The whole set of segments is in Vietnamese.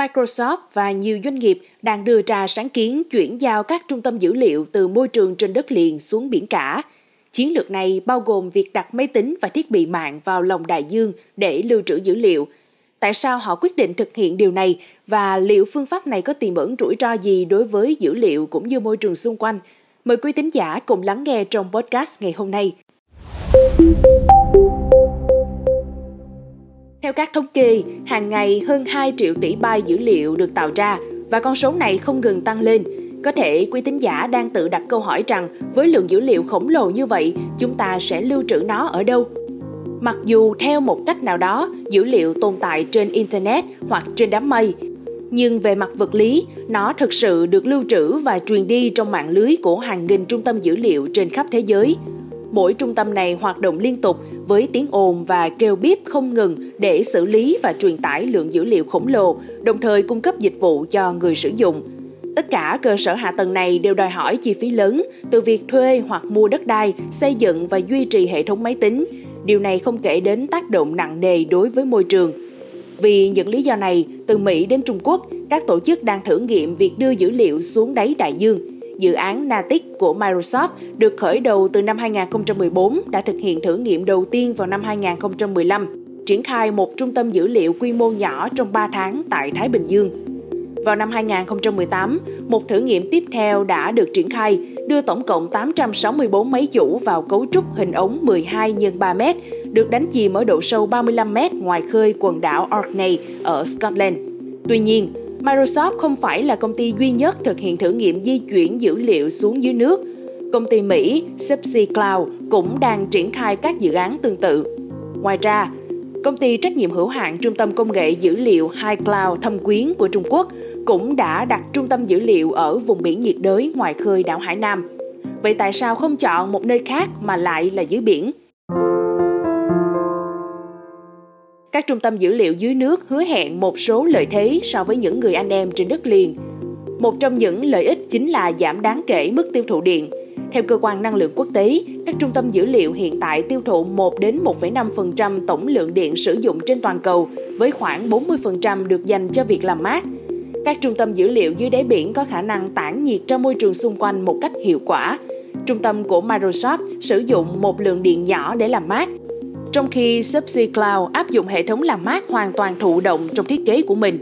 Microsoft và nhiều doanh nghiệp đang đưa ra sáng kiến chuyển giao các trung tâm dữ liệu từ môi trường trên đất liền xuống biển cả. Chiến lược này bao gồm việc đặt máy tính và thiết bị mạng vào lòng đại dương để lưu trữ dữ liệu. Tại sao họ quyết định thực hiện điều này và liệu phương pháp này có tiềm ẩn rủi ro gì đối với dữ liệu cũng như môi trường xung quanh? Mời quý tín giả cùng lắng nghe trong podcast ngày hôm nay. Theo các thống kê, hàng ngày hơn 2 triệu tỷ byte dữ liệu được tạo ra và con số này không ngừng tăng lên. Có thể quý tín giả đang tự đặt câu hỏi rằng với lượng dữ liệu khổng lồ như vậy, chúng ta sẽ lưu trữ nó ở đâu? Mặc dù theo một cách nào đó, dữ liệu tồn tại trên internet hoặc trên đám mây, nhưng về mặt vật lý, nó thực sự được lưu trữ và truyền đi trong mạng lưới của hàng nghìn trung tâm dữ liệu trên khắp thế giới. Mỗi trung tâm này hoạt động liên tục với tiếng ồn và kêu bíp không ngừng để xử lý và truyền tải lượng dữ liệu khổng lồ, đồng thời cung cấp dịch vụ cho người sử dụng. Tất cả cơ sở hạ tầng này đều đòi hỏi chi phí lớn, từ việc thuê hoặc mua đất đai, xây dựng và duy trì hệ thống máy tính. Điều này không kể đến tác động nặng nề đối với môi trường. Vì những lý do này, từ Mỹ đến Trung Quốc, các tổ chức đang thử nghiệm việc đưa dữ liệu xuống đáy đại dương dự án Natic của Microsoft được khởi đầu từ năm 2014 đã thực hiện thử nghiệm đầu tiên vào năm 2015, triển khai một trung tâm dữ liệu quy mô nhỏ trong 3 tháng tại Thái Bình Dương. Vào năm 2018, một thử nghiệm tiếp theo đã được triển khai, đưa tổng cộng 864 máy chủ vào cấu trúc hình ống 12 x 3 m, được đánh chìm ở độ sâu 35 m ngoài khơi quần đảo Orkney ở Scotland. Tuy nhiên, Microsoft không phải là công ty duy nhất thực hiện thử nghiệm di chuyển dữ liệu xuống dưới nước. Công ty Mỹ Subsea Cloud cũng đang triển khai các dự án tương tự. Ngoài ra, công ty trách nhiệm hữu hạn Trung tâm Công nghệ Dữ liệu High Cloud Thâm Quyến của Trung Quốc cũng đã đặt trung tâm dữ liệu ở vùng biển nhiệt đới ngoài khơi đảo Hải Nam. Vậy tại sao không chọn một nơi khác mà lại là dưới biển? Các trung tâm dữ liệu dưới nước hứa hẹn một số lợi thế so với những người anh em trên đất liền. Một trong những lợi ích chính là giảm đáng kể mức tiêu thụ điện. Theo cơ quan năng lượng quốc tế, các trung tâm dữ liệu hiện tại tiêu thụ 1 đến 1,5% tổng lượng điện sử dụng trên toàn cầu, với khoảng 40% được dành cho việc làm mát. Các trung tâm dữ liệu dưới đáy biển có khả năng tản nhiệt ra môi trường xung quanh một cách hiệu quả. Trung tâm của Microsoft sử dụng một lượng điện nhỏ để làm mát, trong khi Subsea Cloud áp dụng hệ thống làm mát hoàn toàn thụ động trong thiết kế của mình.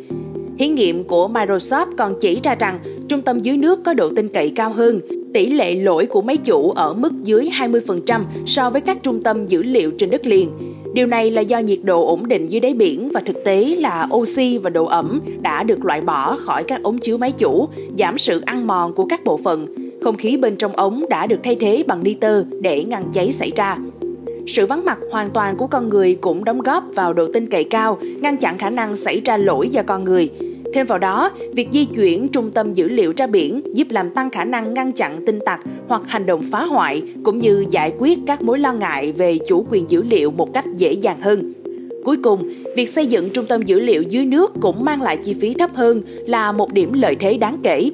Thí nghiệm của Microsoft còn chỉ ra rằng trung tâm dưới nước có độ tin cậy cao hơn, tỷ lệ lỗi của máy chủ ở mức dưới 20% so với các trung tâm dữ liệu trên đất liền. Điều này là do nhiệt độ ổn định dưới đáy biển và thực tế là oxy và độ ẩm đã được loại bỏ khỏi các ống chứa máy chủ, giảm sự ăn mòn của các bộ phận. Không khí bên trong ống đã được thay thế bằng nitơ để ngăn cháy xảy ra sự vắng mặt hoàn toàn của con người cũng đóng góp vào độ tin cậy cao, ngăn chặn khả năng xảy ra lỗi do con người. Thêm vào đó, việc di chuyển trung tâm dữ liệu ra biển giúp làm tăng khả năng ngăn chặn tin tặc hoặc hành động phá hoại, cũng như giải quyết các mối lo ngại về chủ quyền dữ liệu một cách dễ dàng hơn. Cuối cùng, việc xây dựng trung tâm dữ liệu dưới nước cũng mang lại chi phí thấp hơn là một điểm lợi thế đáng kể.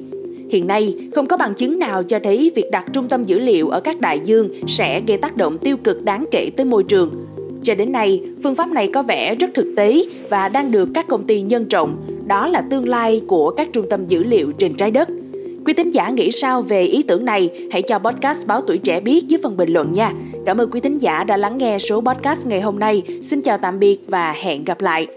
Hiện nay, không có bằng chứng nào cho thấy việc đặt trung tâm dữ liệu ở các đại dương sẽ gây tác động tiêu cực đáng kể tới môi trường. Cho đến nay, phương pháp này có vẻ rất thực tế và đang được các công ty nhân trọng. Đó là tương lai của các trung tâm dữ liệu trên trái đất. Quý tín giả nghĩ sao về ý tưởng này? Hãy cho podcast Báo Tuổi Trẻ biết dưới phần bình luận nha. Cảm ơn quý tín giả đã lắng nghe số podcast ngày hôm nay. Xin chào tạm biệt và hẹn gặp lại.